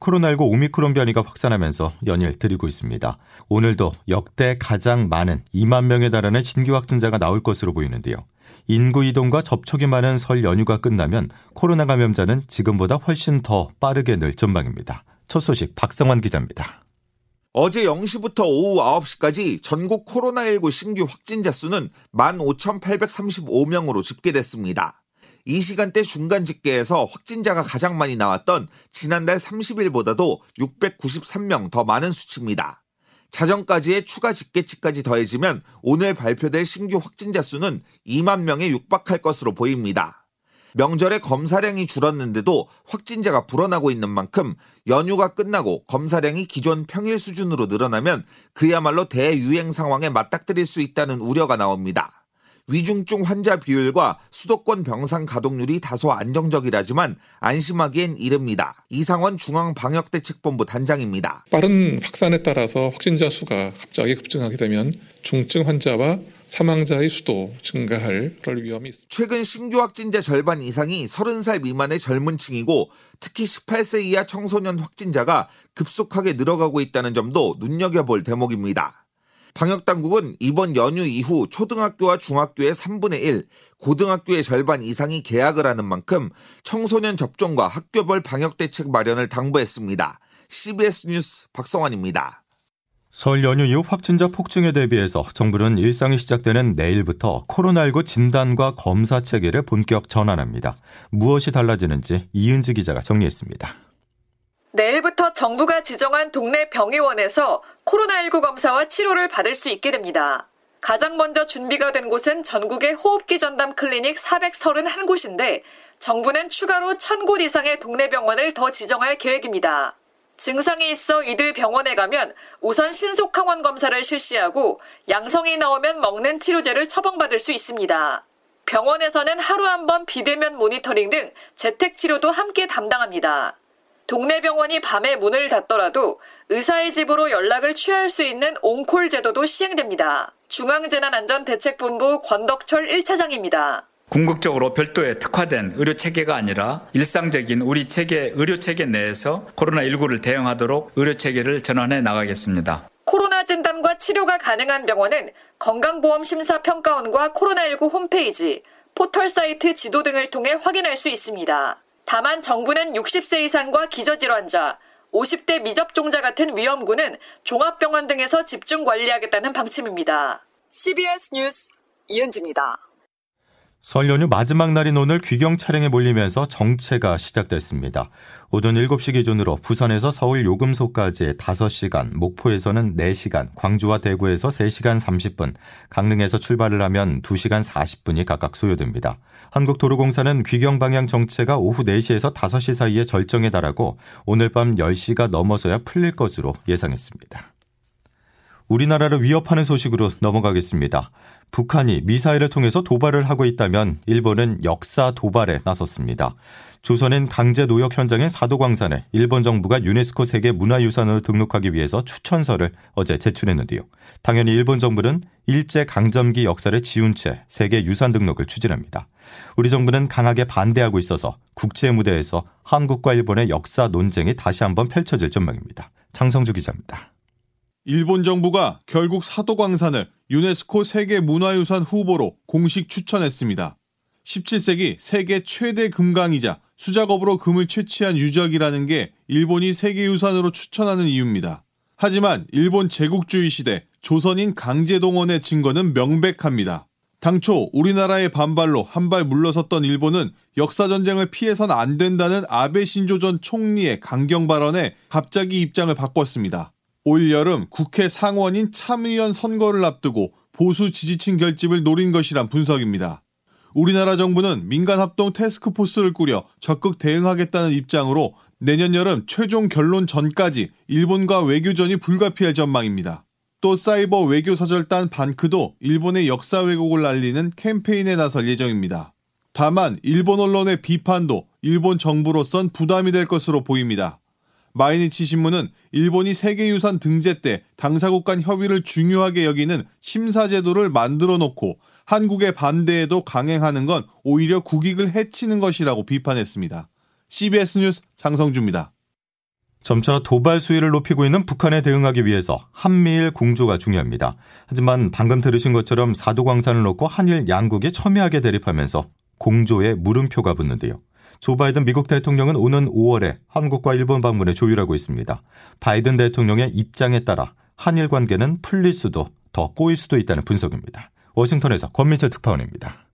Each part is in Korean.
코로나19 오미크론 변이가 확산하면서 연일 드리고 있습니다. 오늘도 역대 가장 많은 2만 명에 달하는 신규 확진자가 나올 것으로 보이는데요. 인구 이동과 접촉이 많은 설 연휴가 끝나면 코로나 감염자는 지금보다 훨씬 더 빠르게 늘 전망입니다. 첫 소식 박성환 기자입니다. 어제 0시부터 오후 9시까지 전국 코로나19 신규 확진자 수는 15,835명으로 집계됐습니다. 이 시간대 중간 집계에서 확진자가 가장 많이 나왔던 지난달 30일보다도 693명 더 많은 수치입니다. 자정까지의 추가 집계치까지 더해지면 오늘 발표될 신규 확진자 수는 2만 명에 육박할 것으로 보입니다. 명절에 검사량이 줄었는데도 확진자가 불어나고 있는 만큼 연휴가 끝나고 검사량이 기존 평일 수준으로 늘어나면 그야말로 대유행 상황에 맞닥뜨릴 수 있다는 우려가 나옵니다. 위중증 환자 비율과 수도권 병상 가동률이 다소 안정적이라지만 안심하기엔 이릅니다. 이상원 중앙방역대책본부 단장입니다. 빠른 확산에 따라서 확진자 수가 갑자기 급증하게 되면 중증 환자와 사망자의 수도 증가할 그럴 위험이 있습니다. 최근 신규 확진자 절반 이상이 30살 미만의 젊은 층이고 특히 18세 이하 청소년 확진자가 급속하게 늘어가고 있다는 점도 눈여겨볼 대목입니다. 방역당국은 이번 연휴 이후 초등학교와 중학교의 3분의 1, 고등학교의 절반 이상이 개학을 하는 만큼 청소년 접종과 학교별 방역대책 마련을 당부했습니다. CBS 뉴스 박성환입니다. 설 연휴 이후 확진자 폭증에 대비해서 정부는 일상이 시작되는 내일부터 코로나19 진단과 검사 체계를 본격 전환합니다. 무엇이 달라지는지 이은지 기자가 정리했습니다. 내일부터 정부가 지정한 동네 병의원에서 코로나19 검사와 치료를 받을 수 있게 됩니다. 가장 먼저 준비가 된 곳은 전국의 호흡기 전담 클리닉 431곳인데 정부는 추가로 1000곳 이상의 동네 병원을 더 지정할 계획입니다. 증상이 있어 이들 병원에 가면 우선 신속 항원 검사를 실시하고 양성이 나오면 먹는 치료제를 처방받을 수 있습니다. 병원에서는 하루 한 번 비대면 모니터링 등 재택 치료도 함께 담당합니다. 동네 병원이 밤에 문을 닫더라도 의사의 집으로 연락을 취할 수 있는 온콜 제도도 시행됩니다. 중앙재난안전대책본부 권덕철 1차장입니다. 궁극적으로 별도의 특화된 의료 체계가 아니라 일상적인 우리 체계 의료 체계 내에서 코로나19를 대응하도록 의료 체계를 전환해 나가겠습니다. 코로나 진단과 치료가 가능한 병원은 건강보험 심사 평가원과 코로나19 홈페이지, 포털 사이트 지도 등을 통해 확인할 수 있습니다. 다만 정부는 60세 이상과 기저질환자, 50대 미접종자 같은 위험군은 종합병원 등에서 집중 관리하겠다는 방침입니다. CBS 뉴스 이은지입니다. 설 연휴 마지막 날인 오늘 귀경 차량에 몰리면서 정체가 시작됐습니다. 오전 7시 기준으로 부산에서 서울 요금소까지 5시간, 목포에서는 4시간, 광주와 대구에서 3시간 30분, 강릉에서 출발을 하면 2시간 40분이 각각 소요됩니다. 한국도로공사는 귀경 방향 정체가 오후 4시에서 5시 사이에 절정에 달하고 오늘 밤 10시가 넘어서야 풀릴 것으로 예상했습니다. 우리나라를 위협하는 소식으로 넘어가겠습니다. 북한이 미사일을 통해서 도발을 하고 있다면 일본은 역사 도발에 나섰습니다. 조선인 강제 노역 현장인 사도광산에 일본 정부가 유네스코 세계 문화유산으로 등록하기 위해서 추천서를 어제 제출했는데요. 당연히 일본 정부는 일제 강점기 역사를 지운 채 세계 유산 등록을 추진합니다. 우리 정부는 강하게 반대하고 있어서 국제 무대에서 한국과 일본의 역사 논쟁이 다시 한번 펼쳐질 전망입니다. 장성주 기자입니다. 일본 정부가 결국 사도광산을 유네스코 세계 문화유산 후보로 공식 추천했습니다. 17세기 세계 최대 금강이자 수작업으로 금을 채취한 유적이라는 게 일본이 세계유산으로 추천하는 이유입니다. 하지만 일본 제국주의 시대 조선인 강제동원의 증거는 명백합니다. 당초 우리나라의 반발로 한 발 물러섰던 일본은 역사전쟁을 피해선 안 된다는 아베 신조 전 총리의 강경 발언에 갑자기 입장을 바꿨습니다. 올 여름 국회 상원인 참의원 선거를 앞두고 보수 지지층 결집을 노린 것이란 분석입니다. 우리나라 정부는 민간합동 테스크포스를 꾸려 적극 대응하겠다는 입장으로 내년 여름 최종 결론 전까지 일본과 외교전이 불가피할 전망입니다. 또 사이버 외교 사절단 반크도 일본의 역사 왜곡을 알리는 캠페인에 나설 예정입니다. 다만 일본 언론의 비판도 일본 정부로선 부담이 될 것으로 보입니다. 마이니치 신문은 일본이 세계유산 등재 때 당사국 간 협의를 중요하게 여기는 심사제도를 만들어 놓고 한국의 반대에도 강행하는 건 오히려 국익을 해치는 것이라고 비판했습니다. CBS 뉴스 장성주입니다. 점차 도발 수위를 높이고 있는 북한에 대응하기 위해서 한미일 공조가 중요합니다. 하지만 방금 들으신 것처럼 사도광산을 놓고 한일 양국이 첨예하게 대립하면서 공조에 물음표가 붙는데요. 조 바이든 미국 대통령은 오는 5월에 한국과 일본 방문에 조율하고 있습니다. 바이든 대통령의 입장에 따라 한일 관계는 풀릴 수도 더 꼬일 수도 있다는 분석입니다. 워싱턴에서 권민철 특파원입니다.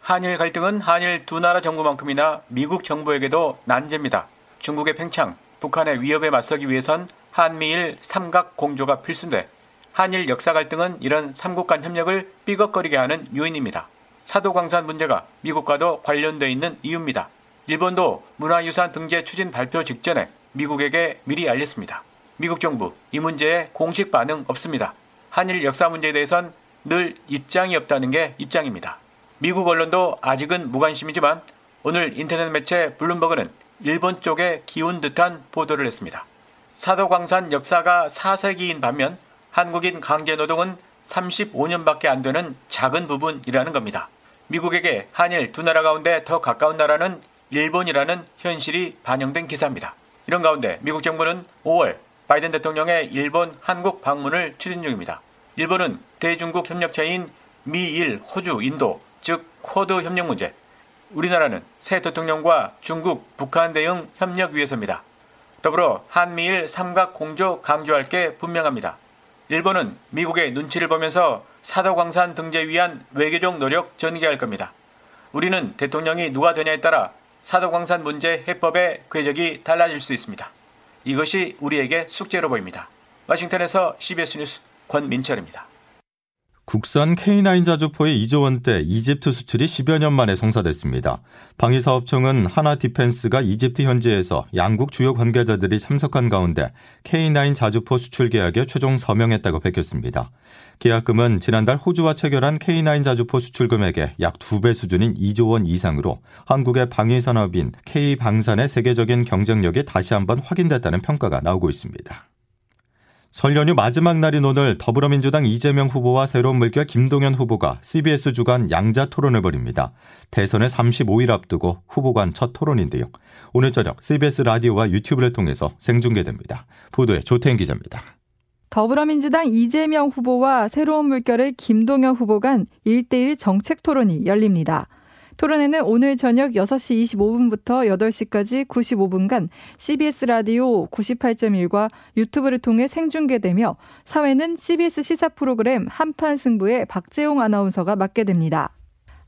한일 갈등은 한일 두 나라 정부만큼이나 미국 정부에게도 난제입니다. 중국의 팽창, 북한의 위협에 맞서기 위해선 한미일 삼각 공조가 필수인데 한일 역사 갈등은 이런 삼국 간 협력을 삐걱거리게 하는 요인입니다. 사도광산 문제가 미국과도 관련돼 있는 이유입니다. 일본도 문화유산 등재 추진 발표 직전에 미국에게 미리 알렸습니다. 미국 정부 이 문제에 공식 반응 없습니다. 한일 역사 문제에 대해선 늘 입장이 없다는 게 입장입니다. 미국 언론도 아직은 무관심이지만 오늘 인터넷 매체 블룸버그는 일본 쪽에 기운 듯한 보도를 했습니다. 사도광산 역사가 4세기인 반면 한국인 강제노동은 35년밖에 안 되는 작은 부분이라는 겁니다. 미국에게 한일 두 나라 가운데 더 가까운 나라는 일본이라는 현실이 반영된 기사입니다. 이런 가운데 미국 정부는 5월 바이든 대통령의 일본, 한국 방문을 추진 중입니다. 일본은 대중국 협력체인 미일, 호주, 인도, 즉 쿼드 협력 문제, 우리나라는 새 대통령과 중국, 북한 대응 협력 위해서입니다. 더불어 한미일 삼각 공조 강조할 게 분명합니다. 일본은 미국의 눈치를 보면서 사도광산 등재 위한 외교적 노력 전개할 겁니다. 우리는 대통령이 누가 되냐에 따라 사도광산 문제 해법의 궤적이 달라질 수 있습니다. 이것이 우리에게 숙제로 보입니다. 워싱턴에서 CBS 뉴스 권민철입니다. 국산 K9 자주포의 2조 원대 이집트 수출이 10여 년 만에 성사됐습니다. 방위사업청은 하나 디펜스가 이집트 현지에서 양국 주요 관계자들이 참석한 가운데 K9 자주포 수출 계약에 최종 서명했다고 밝혔습니다. 계약금은 지난달 호주와 체결한 K9 자주포 수출 금액의 약 2배 수준인 2조 원 이상으로 한국의 방위산업인 K방산의 세계적인 경쟁력이 다시 한번 확인됐다는 평가가 나오고 있습니다. 설 연휴 마지막 날인 오늘 더불어민주당 이재명 후보와 새로운 물결 김동연 후보가 CBS 주간 양자 토론을 벌입니다. 대선의 35일 앞두고 후보 간 첫 토론인데요. 오늘 저녁 CBS 라디오와 유튜브를 통해서 생중계됩니다. 보도에 조태인 기자입니다. 더불어민주당 이재명 후보와 새로운 물결의 김동연 후보 간 1대1 정책 토론이 열립니다. 토론회는 오늘 저녁 6시 25분부터 8시까지 95분간 CBS 라디오 98.1과 유튜브를 통해 생중계되며 사회는 CBS 시사 프로그램 한판 승부에 박재용 아나운서가 맡게 됩니다.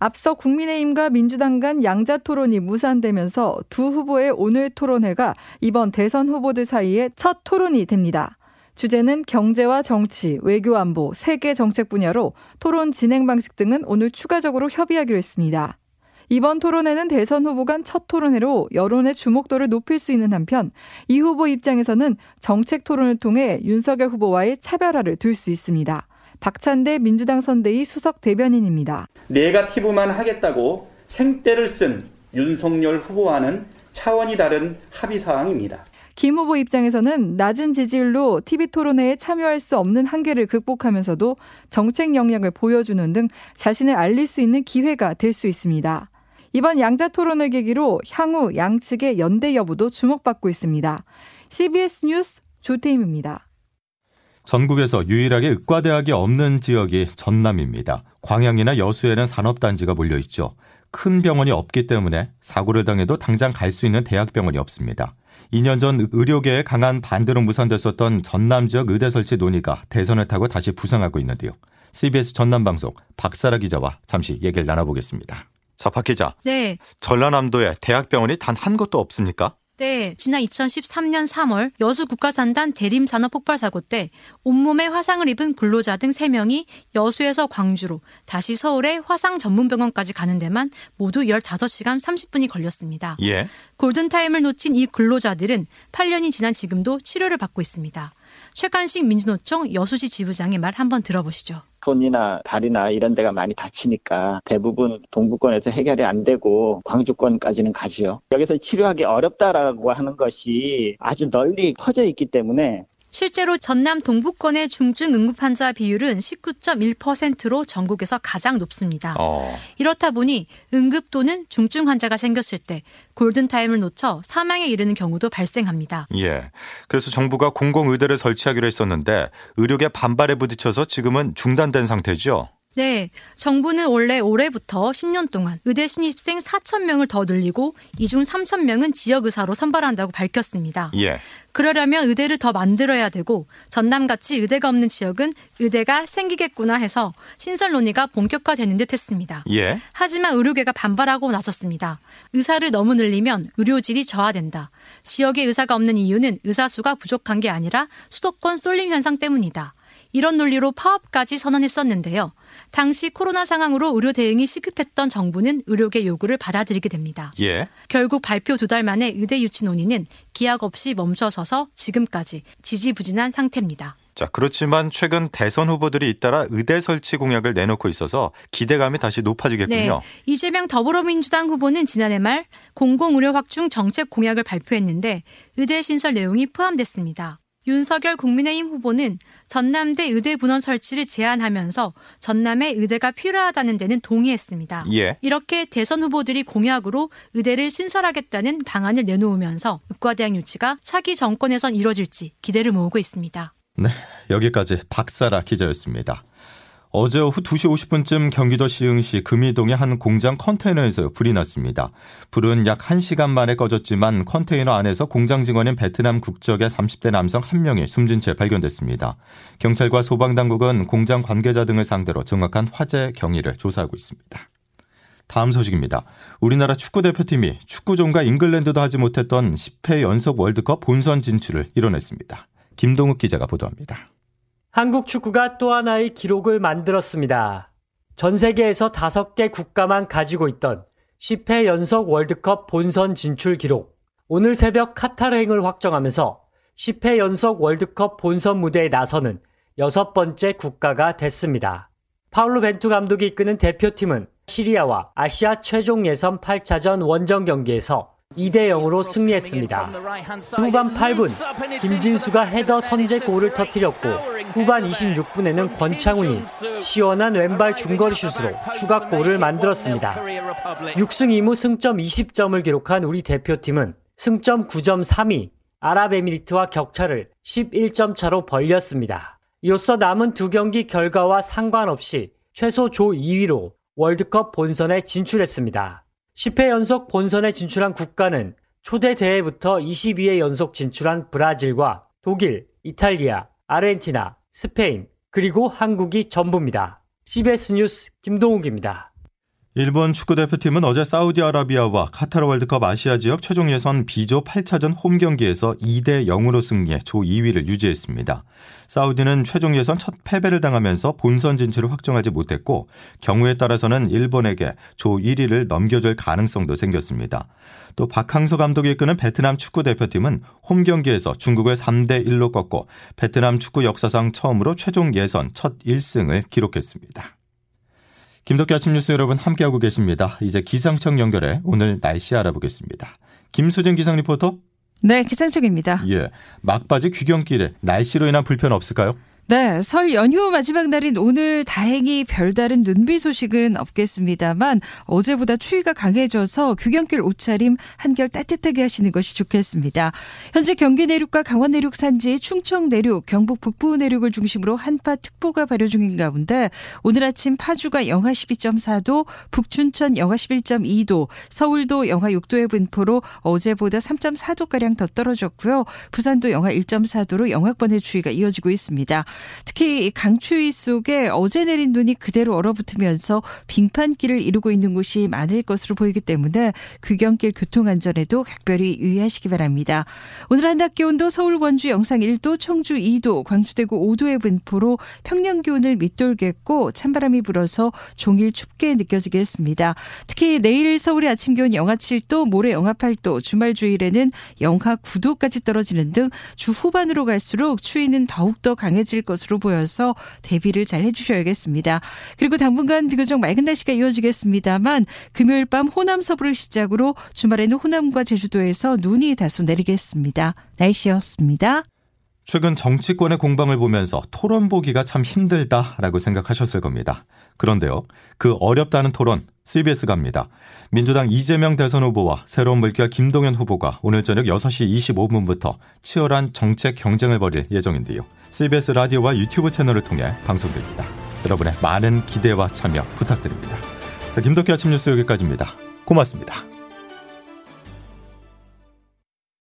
앞서 국민의힘과 민주당 간 양자 토론이 무산되면서 두 후보의 오늘 토론회가 이번 대선 후보들 사이에 첫 토론이 됩니다. 주제는 경제와 정치, 외교 안보, 세계 정책 분야로 토론 진행 방식 등은 오늘 추가적으로 협의하기로 했습니다. 이번 토론회는 대선 후보 간 첫 토론회로 여론의 주목도를 높일 수 있는 한편 이 후보 입장에서는 정책 토론을 통해 윤석열 후보와의 차별화를 둘 수 있습니다. 박찬대 민주당 선대위 수석 대변인입니다. 네가티브만 하겠다고 생떼를 쓴 윤석열 후보와는 차원이 다른 합의 사항입니다. 김 후보 입장에서는 낮은 지지율로 TV 토론회에 참여할 수 없는 한계를 극복하면서도 정책 역량을 보여주는 등 자신을 알릴 수 있는 기회가 될 수 있습니다. 이번 양자 토론을 계기로 향후 양측의 연대 여부도 주목받고 있습니다. CBS 뉴스 조태임입니다. 전국에서 유일하게 의과대학이 없는 지역이 전남입니다. 광양이나 여수에는 산업단지가 몰려 있죠. 큰 병원이 없기 때문에 사고를 당해도 당장 갈 수 있는 대학병원이 없습니다. 2년 전 의료계에 강한 반대로 무산됐었던 전남 지역 의대 설치 논의가 대선을 타고 다시 부상하고 있는데요. CBS 전남방송 박사라 기자와 잠시 얘기를 나눠보겠습니다. 자, 박 기자. 네. 전라남도에 대학병원이 단 한 곳도 없습니까? 네, 지난 2013년 3월 여수 국가산단 대림 산업 폭발 사고 때 온몸에 화상을 입은 근로자 등 3명이 여수에서 광주로 다시 서울의 화상 전문병원까지 가는 데만 모두 15시간 30분이 걸렸습니다. 예. 골든타임을 놓친 이 근로자들은 8년이 지난 지금도 치료를 받고 있습니다. 최간식 민주노총 여수시 지부장의 말 한번 들어보시죠. 손이나 다리나 이런 데가 많이 다치니까 대부분 동부권에서 해결이 안 되고 광주권까지는 가지요. 여기서 치료하기 어렵다라고 하는 것이 아주 널리 퍼져 있기 때문에 실제로 전남 동부권의 중증 응급 환자 비율은 19.1%로 전국에서 가장 높습니다. 어. 이렇다 보니 응급 또는 중증 환자가 생겼을 때 골든타임을 놓쳐 사망에 이르는 경우도 발생합니다. 예. 그래서 정부가 공공의대를 설치하기로 했었는데 의료계 반발에 부딪혀서 지금은 중단된 상태죠. 네. 정부는 원래 올해부터 10년 동안 의대 신입생 4천 명을 더 늘리고 이 중 3천 명은 지역 의사로 선발한다고 밝혔습니다. 예. 그러려면 의대를 더 만들어야 되고 전남같이 의대가 없는 지역은 의대가 생기겠구나 해서 신설 논의가 본격화되는 듯 했습니다. 예. 하지만 의료계가 반발하고 나섰습니다. 의사를 너무 늘리면 의료질이 저하된다. 지역에 의사가 없는 이유는 의사 수가 부족한 게 아니라 수도권 쏠림 현상 때문이다. 이런 논리로 파업까지 선언했었는데요. 당시 코로나 상황으로 의료 대응이 시급했던 정부는 의료계 요구를 받아들이게 됩니다. 예. 결국 발표 두 달 만에 의대 유치 논의는 기약 없이 멈춰서서 지금까지 지지부진한 상태입니다. 자, 그렇지만 최근 대선 후보들이 잇따라 의대 설치 공약을 내놓고 있어서 기대감이 다시 높아지겠군요. 네. 이재명 더불어민주당 후보는 지난해 말 공공의료 확충 정책 공약을 발표했는데 의대 신설 내용이 포함됐습니다. 윤석열 국민의힘 후보는 전남대 의대 분원 설치를 제안하면서 전남에 의대가 필요하다는 데는 동의했습니다. 예. 이렇게 대선 후보들이 공약으로 의대를 신설하겠다는 방안을 내놓으면서 의과대학 유치가 차기 정권에선 이뤄질지 기대를 모으고 있습니다. 네, 여기까지 박사라 기자였습니다. 어제 오후 2시 50분쯤 경기도 시흥시 금이동의 한 공장 컨테이너에서 불이 났습니다. 불은 약 1시간 만에 꺼졌지만 컨테이너 안에서 공장 직원인 베트남 국적의 30대 남성 한 명이 숨진 채 발견됐습니다. 경찰과 소방당국은 공장 관계자 등을 상대로 정확한 화재 경위를 조사하고 있습니다. 다음 소식입니다. 우리나라 축구대표팀이 축구종과 잉글랜드도 하지 못했던 10회 연속 월드컵 본선 진출을 이뤄냈습니다. 김동욱 기자가 보도합니다. 한국 축구가 또 하나의 기록을 만들었습니다. 전 세계에서 5개 국가만 가지고 있던 10회 연속 월드컵 본선 진출 기록. 오늘 새벽 카타르행을 확정하면서 10회 연속 월드컵 본선 무대에 나서는 여섯 번째 국가가 됐습니다. 파울루 벤투 감독이 이끄는 대표팀은 시리아와 아시아 최종 예선 8차전 원정 경기에서 2대 0으로 승리했습니다. 후반 8분 김진수가 헤더 선제 골을 터뜨렸고 후반 26분에는 권창훈이 시원한 왼발 중거리 슛으로 추가골을 만들었습니다. 6승 2무 승점 20점을 기록한 우리 대표팀은 승점 9점 3위 아랍에미리트와 격차를 11점 차로 벌렸습니다. 이로써 남은 두 경기 결과와 상관없이 최소 조 2위로 월드컵 본선에 진출했습니다. 10회 연속 본선에 진출한 국가는 초대 대회부터 22회 연속 진출한 브라질과 독일, 이탈리아, 아르헨티나, 스페인, 그리고 한국이 전부입니다. CBS 뉴스 김동욱입니다. 일본 축구 대표팀은 어제 사우디아라비아와 카타르 월드컵 아시아 지역 최종 예선 B조 8차전 홈 경기에서 2대 0으로 승리해 조 2위를 유지했습니다. 사우디는 최종 예선 첫 패배를 당하면서 본선 진출을 확정하지 못했고 경우에 따라서는 일본에게 조 1위를 넘겨줄 가능성도 생겼습니다. 또 박항서 감독이 이끄는 베트남 축구 대표팀은 홈 경기에서 중국을 3대 1로 꺾고 베트남 축구 역사상 처음으로 최종 예선 첫 1승을 기록했습니다. 김덕기 아침 뉴스 여러분 함께하고 계십니다. 이제 기상청 연결해 오늘 날씨 알아보겠습니다. 김수진 기상 리포터. 네, 기상청입니다. 예. 막바지 귀경길에 날씨로 인한 불편 없을까요? 네, 설 연휴 마지막 날인 오늘 다행히 별다른 눈비 소식은 없겠습니다만 어제보다 추위가 강해져서 귀경길 옷차림 한결 따뜻하게 하시는 것이 좋겠습니다. 현재 경기 내륙과 강원 내륙 산지, 충청 내륙, 경북 북부 내륙을 중심으로 한파 특보가 발효 중인 가운데 오늘 아침 파주가 영하 12.4도, 북춘천 영하 11.2도, 서울도 영하 6도의 분포로 어제보다 3.4도가량 더 떨어졌고요. 부산도 영하 1.4도로 영하권의 추위가 이어지고 있습니다. 특히 강추위 속에 어제 내린 눈이 그대로 얼어붙으면서 빙판길을 이루고 있는 곳이 많을 것으로 보이기 때문에 귀경길 교통 안전에도 각별히 유의하시기 바랍니다. 오늘 한낮 기온도 서울 원주 영상 1도, 청주 2도, 광주대구 5도의 분포로 평년 기온을 밑돌겠고 찬바람이 불어서 종일 춥게 느껴지겠습니다. 특히 내일 서울의 아침 기온 영하 7도, 모레 영하 8도, 주말 주일에는 영하 9도까지 떨어지는 등 주 후반으로 갈수록 추위는 더욱더 강해 질 것으로 보여서 대비를 잘 해주셔야겠습니다. 그리고 당분간 비교적 맑은 날씨가 이어지겠습니다만 금요일 밤 호남 서부를 시작으로 주말에는 호남과 제주도에서 눈이 다소 내리겠습니다. 날씨였습니다. 최근 정치권의 공방을 보면서 토론 보기가 참 힘들다라고 생각하셨을 겁니다. 그런데요, 그 어렵다는 토론 CBS 갑니다. 민주당 이재명 대선 후보와 새로운 물결 김동연 후보가 오늘 저녁 6시 25분부터 치열한 정책 경쟁을 벌일 예정인데요. CBS 라디오와 유튜브 채널을 통해 방송됩니다. 여러분의 많은 기대와 참여 부탁드립니다. 자, 김덕기 아침 뉴스 여기까지입니다. 고맙습니다.